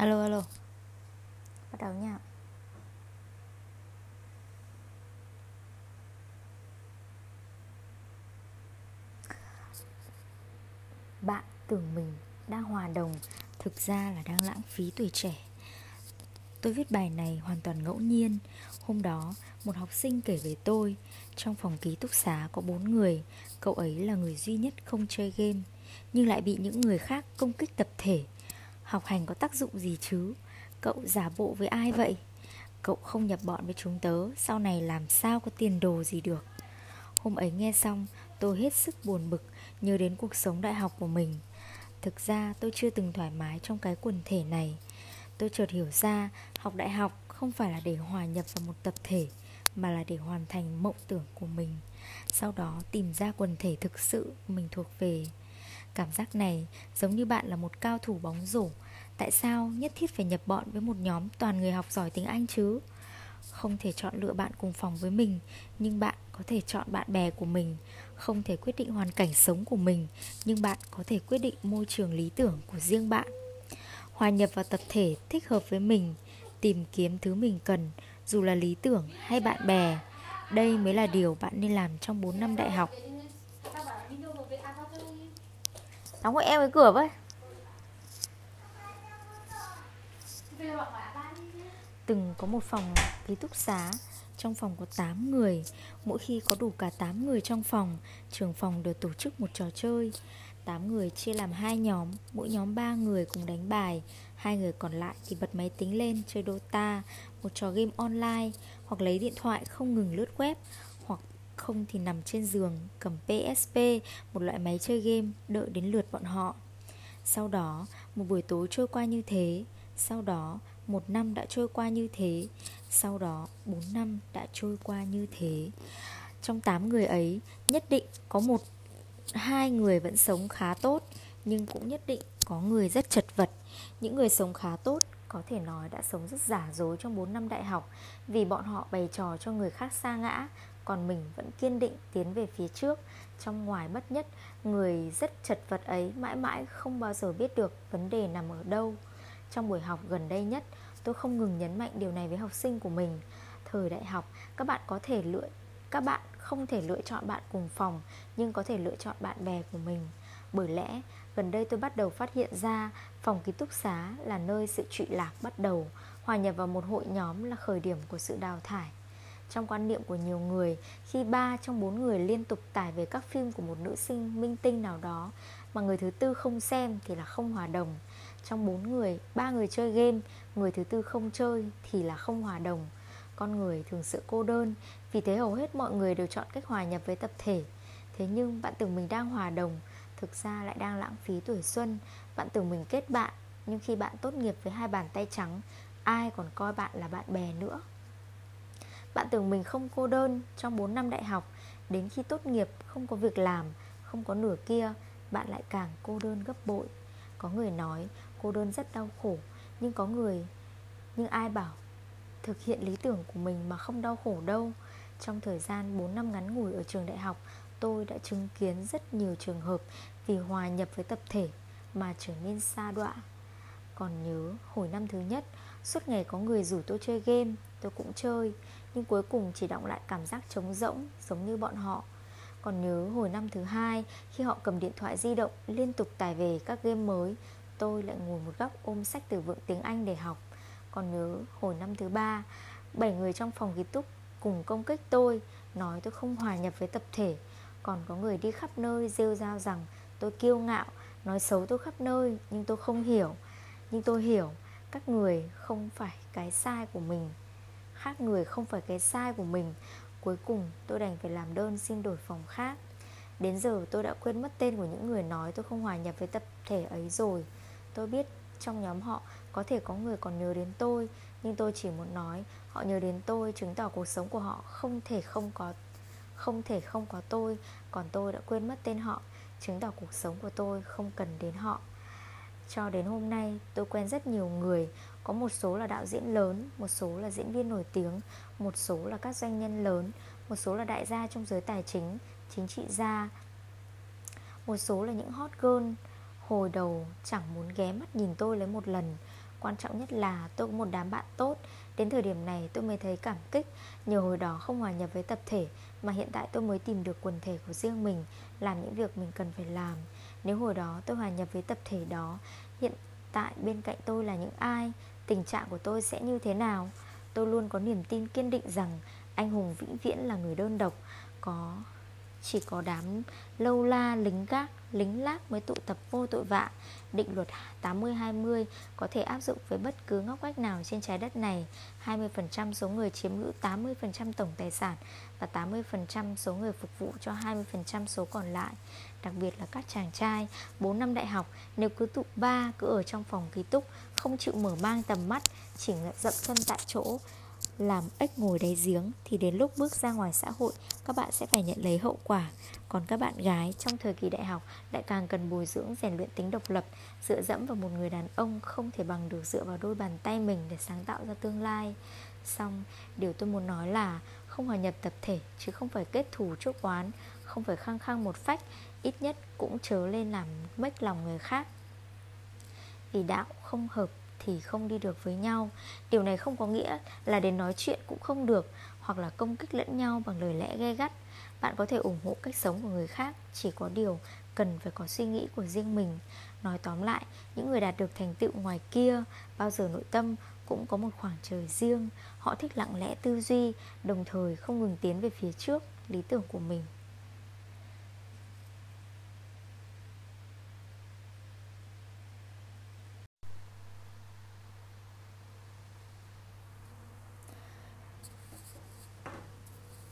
Alo alo. Bắt đầu nha. Bạn tưởng mình đang hòa đồng, Thực ra là đang lãng phí tuổi trẻ. Tôi viết bài này hoàn toàn ngẫu nhiên. Hôm đó, một học sinh kể với tôi, Trong phòng ký túc xá có bốn người, Cậu ấy là người duy nhất không chơi game, Nhưng lại bị những người khác công kích tập thể. Học hành có tác dụng gì chứ? Cậu giả bộ với ai vậy? Cậu không nhập bọn với chúng tớ, Sau này làm sao có tiền đồ gì được. Hôm ấy nghe xong, Tôi hết sức buồn bực, Nhớ đến cuộc sống đại học của mình. Thực ra, tôi chưa từng thoải mái trong cái quần thể này. Tôi chợt hiểu ra, Học đại học không phải là để hòa nhập vào một tập thể, Mà là để hoàn thành mộng tưởng của mình. Sau đó tìm ra quần thể thực sự mình thuộc về. Cảm giác này giống như bạn là một cao thủ bóng rổ. Tại sao nhất thiết phải nhập bọn với một nhóm toàn người học giỏi tiếng Anh chứ? Không thể chọn lựa bạn cùng phòng với mình, Nhưng bạn có thể chọn bạn bè của mình. Không thể quyết định hoàn cảnh sống của mình, Nhưng bạn có thể quyết định môi trường lý tưởng của riêng bạn. Hòa nhập vào tập thể thích hợp với mình, Tìm kiếm thứ mình cần, Dù là lý tưởng hay bạn bè. Đây mới là điều bạn nên làm trong 4 năm đại học. Đóng hộ em cái cửa với. Từng có một phòng ký túc xá, Trong phòng có 8 người. Mỗi khi có đủ cả 8 người trong phòng Trường phòng được tổ chức một trò chơi. 8 người chia làm hai nhóm, Mỗi nhóm 3 người cùng đánh bài. Hai người còn lại thì bật máy tính lên chơi Dota, Một trò game online, Hoặc lấy điện thoại không ngừng lướt web không thì nằm trên giường, Cầm PSP Một loại máy chơi game, Đợi đến lượt bọn họ. Sau đó, một buổi tối trôi qua như thế. Sau đó, một năm đã trôi qua như thế. Sau đó 4 năm đã trôi qua như thế. Trong 8 người ấy, Nhất định có một, Hai người vẫn sống khá tốt, Nhưng cũng nhất định có người rất chật vật. Những người sống khá tốt Có thể nói đã sống rất giả dối trong 4 năm đại học, Vì bọn họ bày trò cho người khác xa ngã còn mình vẫn kiên định tiến về phía trước. Trong ngoài bất nhất, Người rất chật vật ấy mãi mãi không bao giờ biết được vấn đề nằm ở đâu. Trong buổi học gần đây nhất, Tôi không ngừng nhấn mạnh điều này với học sinh của mình. Thời đại học, các bạn có thể lựa, Các bạn không thể lựa chọn bạn cùng phòng, Nhưng có thể lựa chọn bạn bè của mình. Bởi lẽ, gần đây tôi bắt đầu phát hiện ra Phòng ký túc xá là nơi sự trụy lạc bắt đầu, Hòa nhập vào một hội nhóm là khởi điểm của sự đào thải trong quan niệm của nhiều người Khi ba trong bốn người liên tục tải về các phim của một nữ sinh minh tinh nào đó Mà người thứ tư không xem thì là không hòa đồng. Trong bốn người, ba người chơi game Người thứ tư không chơi thì là không hòa đồng. Con người thường sự cô đơn Vì thế hầu hết mọi người đều chọn cách hòa nhập với tập thể. Thế nhưng bạn tưởng mình đang hòa đồng Thực ra lại đang lãng phí tuổi xuân. Bạn tưởng mình kết bạn Nhưng khi bạn tốt nghiệp với hai bàn tay trắng Ai còn coi bạn là bạn bè nữa? Bạn tưởng mình không cô đơn trong 4 năm đại học, Đến khi tốt nghiệp, không có việc làm, Không có nửa kia, Bạn lại càng cô đơn gấp bội. Có người nói, cô đơn rất đau khổ, Nhưng có người, Nhưng ai bảo Thực hiện lý tưởng của mình mà không đau khổ đâu. Trong thời gian 4 năm ngắn ngủi ở trường đại học, Tôi đã chứng kiến rất nhiều trường hợp Vì hòa nhập với tập thể Mà trở nên xa đọa. Còn nhớ, hồi năm thứ nhất, Suốt ngày có người rủ tôi chơi game, Tôi cũng chơi. Nhưng cuối cùng chỉ động lại cảm giác trống rỗng, Giống như bọn họ. Còn nhớ hồi năm thứ hai, Khi họ cầm điện thoại di động, Liên tục tải về các game mới, Tôi lại ngồi một góc ôm sách từ vựng tiếng Anh để học. Còn nhớ hồi năm thứ ba, Bảy người trong phòng ký túc cùng công kích tôi, Nói tôi không hòa nhập với tập thể. Còn có người đi khắp nơi rêu rao rằng Tôi kiêu ngạo, Nói xấu tôi khắp nơi, Nhưng tôi không hiểu. Nhưng tôi hiểu, Các người không phải cái sai của mình. Khác người không phải cái sai của mình. Cuối cùng, tôi đành phải làm đơn xin đổi phòng khác. Đến giờ, tôi đã quên mất tên của những người nói tôi không hòa nhập với tập thể ấy rồi. Tôi biết trong nhóm họ có thể có người còn nhớ đến tôi, Nhưng tôi chỉ muốn nói, Họ nhớ đến tôi chứng tỏ cuộc sống của họ không thể không có, Không thể không có tôi, Còn tôi đã quên mất tên họ, Chứng tỏ cuộc sống của tôi không cần đến họ. Cho đến hôm nay, tôi quen rất nhiều người. Có một số là đạo diễn lớn, Một số là diễn viên nổi tiếng, Một số là các doanh nhân lớn, Một số là đại gia trong giới tài chính Chính trị gia, Một số là những hot girl. Hồi đầu chẳng muốn ghé mắt nhìn tôi lấy một lần. Quan trọng nhất là tôi có một đám bạn tốt. Đến thời điểm này tôi mới thấy cảm kích. Nhờ hồi đó không hòa nhập với tập thể, Mà hiện tại tôi mới tìm được quần thể của riêng mình, Làm những việc mình cần phải làm. Nếu hồi đó tôi hòa nhập với tập thể đó, Hiện tại bên cạnh tôi là những ai, Tình trạng của tôi sẽ như thế nào? Tôi luôn có niềm tin kiên định rằng Anh hùng vĩnh viễn là người đơn độc, Có chỉ có đám lâu la, lính gác, lính lác mới tụ tập vô tội vạ. Định luật 80-20 có thể áp dụng với bất cứ ngóc ngách nào trên trái đất này. 20% số người chiếm hữu 80% tổng tài sản Và 80% số người phục vụ cho 20% số còn lại. Đặc biệt là các chàng trai 4 năm đại học, Nếu cứ tụ ba cứ ở trong phòng ký túc, Không chịu mở mang tầm mắt, Chỉ dậm chân tại chỗ làm ếch ngồi đáy giếng thì đến lúc bước ra ngoài xã hội, các bạn sẽ phải nhận lấy hậu quả. Còn các bạn gái trong thời kỳ đại học lại càng cần bồi dưỡng rèn luyện tính độc lập, dựa dẫm vào một người đàn ông không thể bằng được dựa vào đôi bàn tay mình để sáng tạo ra tương lai. Xong, điều tôi muốn nói là không hòa nhập tập thể chứ không phải kết thù chốt oán, không phải khăng khăng một phách, ít nhất cũng chớ lên làm mếch lòng người khác. Vì đạo không hợp thì không đi được với nhau. Điều này không có nghĩa là đến nói chuyện cũng không được Hoặc là công kích lẫn nhau bằng lời lẽ gay gắt. Bạn có thể ủng hộ cách sống của người khác Chỉ có điều cần phải có suy nghĩ của riêng mình. Nói tóm lại, những người đạt được thành tựu ngoài kia Bao giờ nội tâm cũng có một khoảng trời riêng. Họ thích lặng lẽ tư duy Đồng thời không ngừng tiến về phía trước lý tưởng của mình.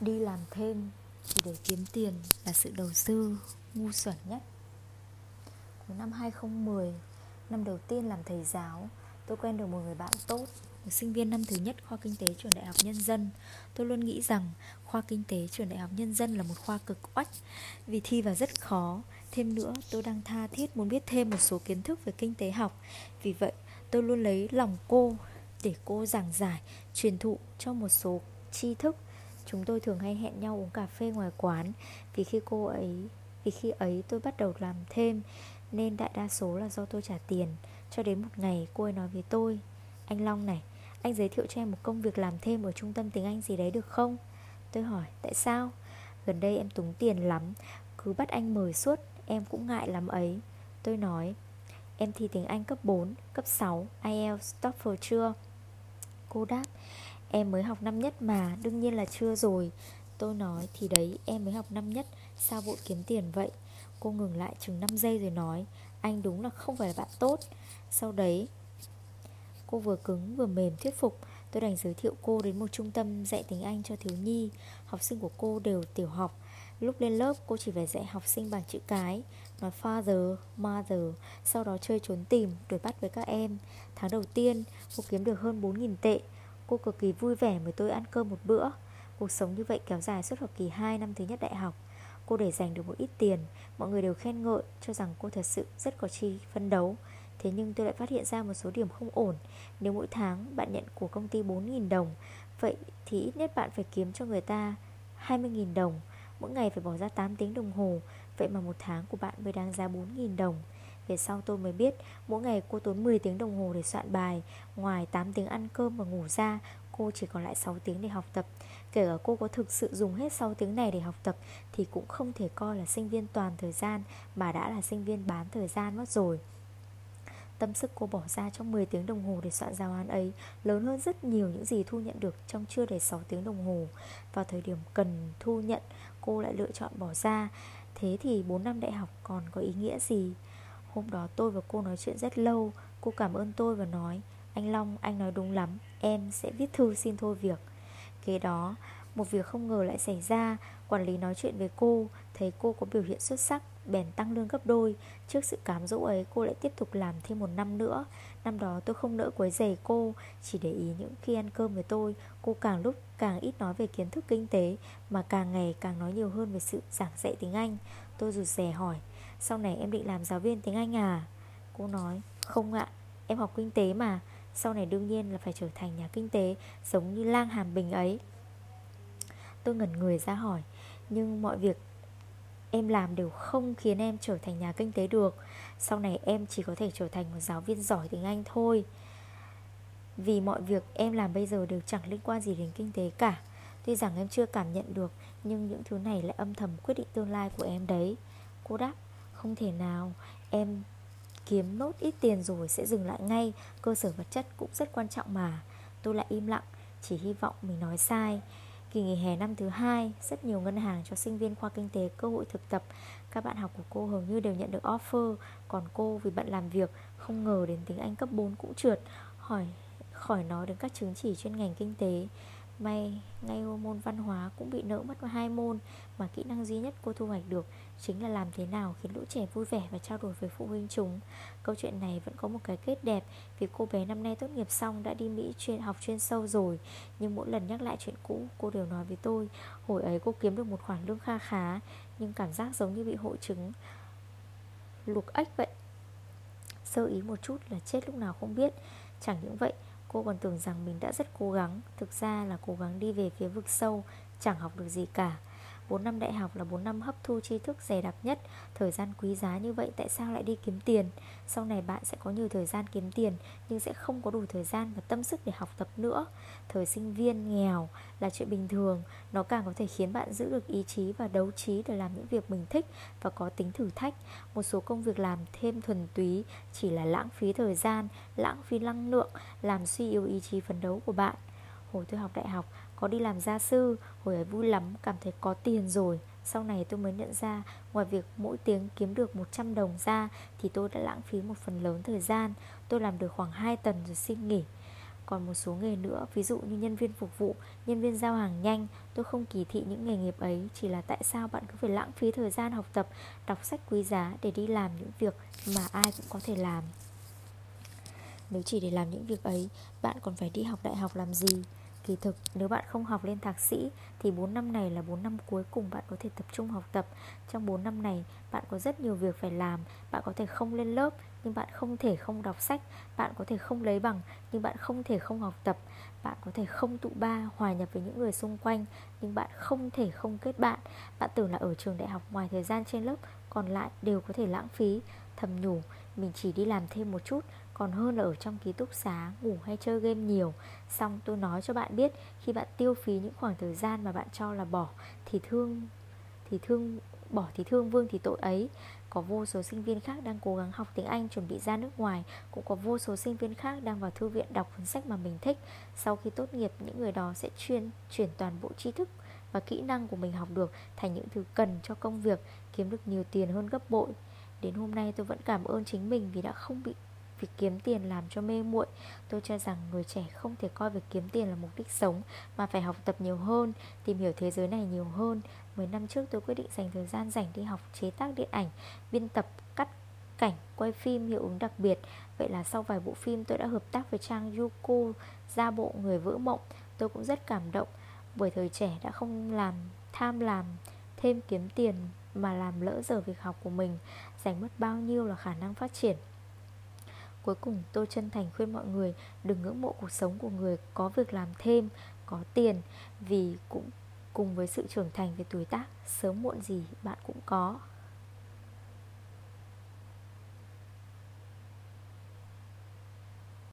Đi làm thêm chỉ để kiếm tiền là sự đầu tư ngu xuẩn nhất. Cuối năm 2010, năm đầu tiên làm thầy giáo Tôi quen được một người bạn tốt Một sinh viên năm thứ nhất khoa kinh tế trường đại học nhân dân. Tôi luôn nghĩ rằng khoa kinh tế trường đại học nhân dân là một khoa cực oách Vì thi vào rất khó. Thêm nữa tôi đang tha thiết muốn biết thêm một số kiến thức về kinh tế học. Vì vậy tôi luôn lấy lòng cô để cô giảng giải, truyền thụ cho một số tri thức Chúng tôi thường hay hẹn nhau uống cà phê ngoài quán. Vì khi cô ấy Vì khi ấy tôi bắt đầu làm thêm Nên đại đa số là do tôi trả tiền. Cho đến một ngày cô ấy nói với tôi Anh Long này Anh giới thiệu cho em một công việc làm thêm Ở trung tâm tiếng Anh gì đấy được không? Tôi hỏi tại sao? Gần đây em túng tiền lắm Cứ bắt anh mời suốt Em cũng ngại lắm ấy. Tôi nói Em thi tiếng Anh cấp 4, cấp 6, IELTS, TOEFL chưa? Cô đáp Em mới học năm nhất mà Đương nhiên là chưa rồi. Tôi nói thì đấy em mới học năm nhất Sao vội kiếm tiền vậy? Cô ngừng lại chừng 5 giây rồi nói Anh đúng là không phải là bạn tốt. Sau đấy Cô vừa cứng vừa mềm thuyết phục Tôi đành giới thiệu cô đến một trung tâm dạy tiếng Anh cho thiếu nhi. Học sinh của cô đều tiểu học. Lúc lên lớp cô chỉ phải dạy học sinh bằng chữ cái Nói father, mother Sau đó chơi trốn tìm, đuổi bắt với các em. Tháng đầu tiên cô kiếm được hơn 4.000 tệ. Cô cực kỳ vui vẻ mời tôi ăn cơm một bữa. Cuộc sống như vậy kéo dài suốt học kỳ 2 năm thứ nhất đại học. Cô để dành được một ít tiền, Mọi người đều khen ngợi, Cho rằng cô thật sự rất có chi phân đấu. Thế nhưng tôi lại phát hiện ra một số điểm không ổn. Nếu mỗi tháng bạn nhận của công ty 4.000 đồng, Vậy thì ít nhất bạn phải kiếm cho người ta 20.000 đồng. Mỗi ngày phải bỏ ra 8 tiếng đồng hồ, Vậy mà một tháng của bạn mới đáng giá 4.000 đồng về sau tôi mới biết, Mỗi ngày cô tốn 10 tiếng đồng hồ để soạn bài, Ngoài 8 tiếng ăn cơm và ngủ ra, Cô chỉ còn lại 6 tiếng để học tập. Kể cả cô có thực sự dùng hết 6 tiếng này để học tập, Thì cũng không thể coi là sinh viên toàn thời gian Mà đã là sinh viên bán thời gian mất rồi. Tâm sức cô bỏ ra trong 10 tiếng đồng hồ để soạn giáo án ấy, Lớn hơn rất nhiều những gì thu nhận được trong chưa đầy 6 tiếng đồng hồ. Vào thời điểm cần thu nhận, Cô lại lựa chọn bỏ ra. Thế thì 4 năm đại học còn có ý nghĩa gì? Hôm đó tôi và cô nói chuyện rất lâu, Cô cảm ơn tôi và nói, Anh Long, anh nói đúng lắm, Em sẽ viết thư xin thôi việc. Kế đó, một việc không ngờ lại xảy ra, Quản lý nói chuyện với cô, Thấy cô có biểu hiện xuất sắc, Bèn tăng lương gấp đôi. Trước sự cám dỗ ấy, cô lại tiếp tục làm thêm một năm nữa. Năm đó tôi không nỡ quấy rầy cô, Chỉ để ý những khi ăn cơm với tôi, Cô càng lúc càng ít nói về kiến thức kinh tế, Mà càng ngày càng nói nhiều hơn về sự giảng dạy tiếng Anh. Tôi rụt rè hỏi sau này em định làm giáo viên tiếng Anh à? Cô nói, Không ạ, Em học kinh tế mà. Sau này đương nhiên là phải trở thành nhà kinh tế, Giống như lang hàm bình ấy. Tôi ngẩn người ra hỏi, Nhưng mọi việc em làm đều không khiến em trở thành nhà kinh tế được. Sau này em chỉ có thể trở thành một giáo viên giỏi tiếng Anh thôi. Vì mọi việc em làm bây giờ đều chẳng liên quan gì đến kinh tế cả. Tuy rằng em chưa cảm nhận được, Nhưng những thứ này lại âm thầm quyết định tương lai của em đấy. Cô đáp không thể nào. Em kiếm nốt ít tiền rồi sẽ dừng lại ngay. Cơ sở vật chất cũng rất quan trọng mà. Tôi lại im lặng, Chỉ hy vọng mình nói sai. Kỳ nghỉ hè năm thứ hai, Rất nhiều ngân hàng cho sinh viên khoa kinh tế cơ hội thực tập. Các bạn học của cô hầu như đều nhận được offer. Còn cô vì bận làm việc, Không ngờ đến tiếng Anh cấp 4 cũng trượt. Hỏi, khỏi nói đến các chứng chỉ chuyên ngành kinh tế. May, ngay môn văn hóa cũng bị nỡ mất hai môn Mà kỹ năng duy nhất cô thu hoạch được Chính là làm thế nào khiến lũ trẻ vui vẻ và trao đổi với phụ huynh chúng. Câu chuyện này vẫn có một cái kết đẹp Vì cô bé năm nay tốt nghiệp xong đã đi Mỹ chuyên, học chuyên sâu rồi. Nhưng mỗi lần nhắc lại chuyện cũ, cô đều nói với tôi, Hồi ấy cô kiếm được một khoản lương kha khá, Nhưng cảm giác giống như bị hội chứng luộc ếch vậy. Sơ ý một chút là chết lúc nào không biết. Chẳng những vậy Cô còn tưởng rằng mình đã rất cố gắng. Thực ra là cố gắng đi về phía vực sâu, Chẳng học được gì cả. 4 năm đại học là 4 năm hấp thu tri thức dày đặc nhất. Thời gian quý giá như vậy tại sao lại đi kiếm tiền? Sau này bạn sẽ có nhiều thời gian kiếm tiền Nhưng sẽ không có đủ thời gian và tâm sức để học tập nữa. Thời sinh viên nghèo là chuyện bình thường. Nó càng có thể khiến bạn giữ được ý chí và đấu trí để làm những việc mình thích Và có tính thử thách. Một số công việc làm thêm thuần túy Chỉ là lãng phí thời gian, lãng phí năng lượng Làm suy yếu ý chí phấn đấu của bạn. Hồi tôi học đại học có đi làm gia sư, Hồi ấy vui lắm, cảm thấy có tiền rồi. Sau này tôi mới nhận ra, Ngoài việc mỗi tiếng kiếm được 100 đồng ra, Thì tôi đã lãng phí một phần lớn thời gian. Tôi làm được khoảng 2 tuần rồi xin nghỉ. Còn một số nghề nữa, Ví dụ như nhân viên phục vụ, Nhân viên giao hàng nhanh, Tôi không kỳ thị những nghề nghiệp ấy. Chỉ là tại sao bạn cứ phải lãng phí thời gian học tập, Đọc sách quý giá để đi làm những việc Mà ai cũng có thể làm? Nếu chỉ để làm những việc ấy, Bạn còn phải đi học đại học làm gì? Kỳ thực, nếu bạn không học lên thạc sĩ Thì 4 năm này là 4 năm cuối cùng bạn có thể tập trung học tập. Trong 4 năm này, bạn có rất nhiều việc phải làm. Bạn có thể không lên lớp, Nhưng bạn không thể không đọc sách. Bạn có thể không lấy bằng, Nhưng bạn không thể không học tập. Bạn có thể không tụ ba, hòa nhập với những người xung quanh, Nhưng bạn không thể không kết bạn. Bạn tưởng là ở trường đại học, ngoài thời gian trên lớp, Còn lại đều có thể lãng phí, Thầm nhủ. Mình chỉ đi làm thêm một chút, còn hơn là ở trong ký túc xá, Ngủ hay chơi game nhiều. Xong tôi nói cho bạn biết, Khi bạn tiêu phí những khoảng thời gian mà bạn cho là bỏ Thì thương Thì thương, Bỏ thì thương vương thì tội ấy. Có vô số sinh viên khác đang cố gắng học tiếng Anh Chuẩn bị ra nước ngoài, Cũng có vô số sinh viên khác đang vào thư viện đọc cuốn sách mà mình thích. Sau khi tốt nghiệp, Những người đó sẽ chuyên, chuyển toàn bộ tri thức Và kỹ năng của mình học được Thành những thứ cần cho công việc, Kiếm được nhiều tiền hơn gấp bội. Đến hôm nay tôi vẫn cảm ơn chính mình Vì đã không bị Việc kiếm tiền làm cho mê muội. Tôi cho rằng người trẻ không thể coi việc kiếm tiền là mục đích sống Mà phải học tập nhiều hơn Tìm hiểu thế giới này nhiều hơn. Mười năm trước tôi quyết định dành thời gian dành đi học chế tác điện ảnh Biên tập, cắt cảnh, quay phim hiệu ứng đặc biệt. Vậy là sau vài bộ phim tôi đã hợp tác với trang Yuko ra bộ Người vỡ mộng. Tôi cũng rất cảm động Bởi thời trẻ đã không làm tham làm thêm kiếm tiền. Mà làm lỡ giờ việc học của mình giành mất bao nhiêu là khả năng phát triển. Cuối cùng tôi chân thành khuyên mọi người đừng ngưỡng mộ cuộc sống của người có việc làm thêm, có tiền Vì cũng cùng với sự trưởng thành về tuổi tác, sớm muộn gì bạn cũng có.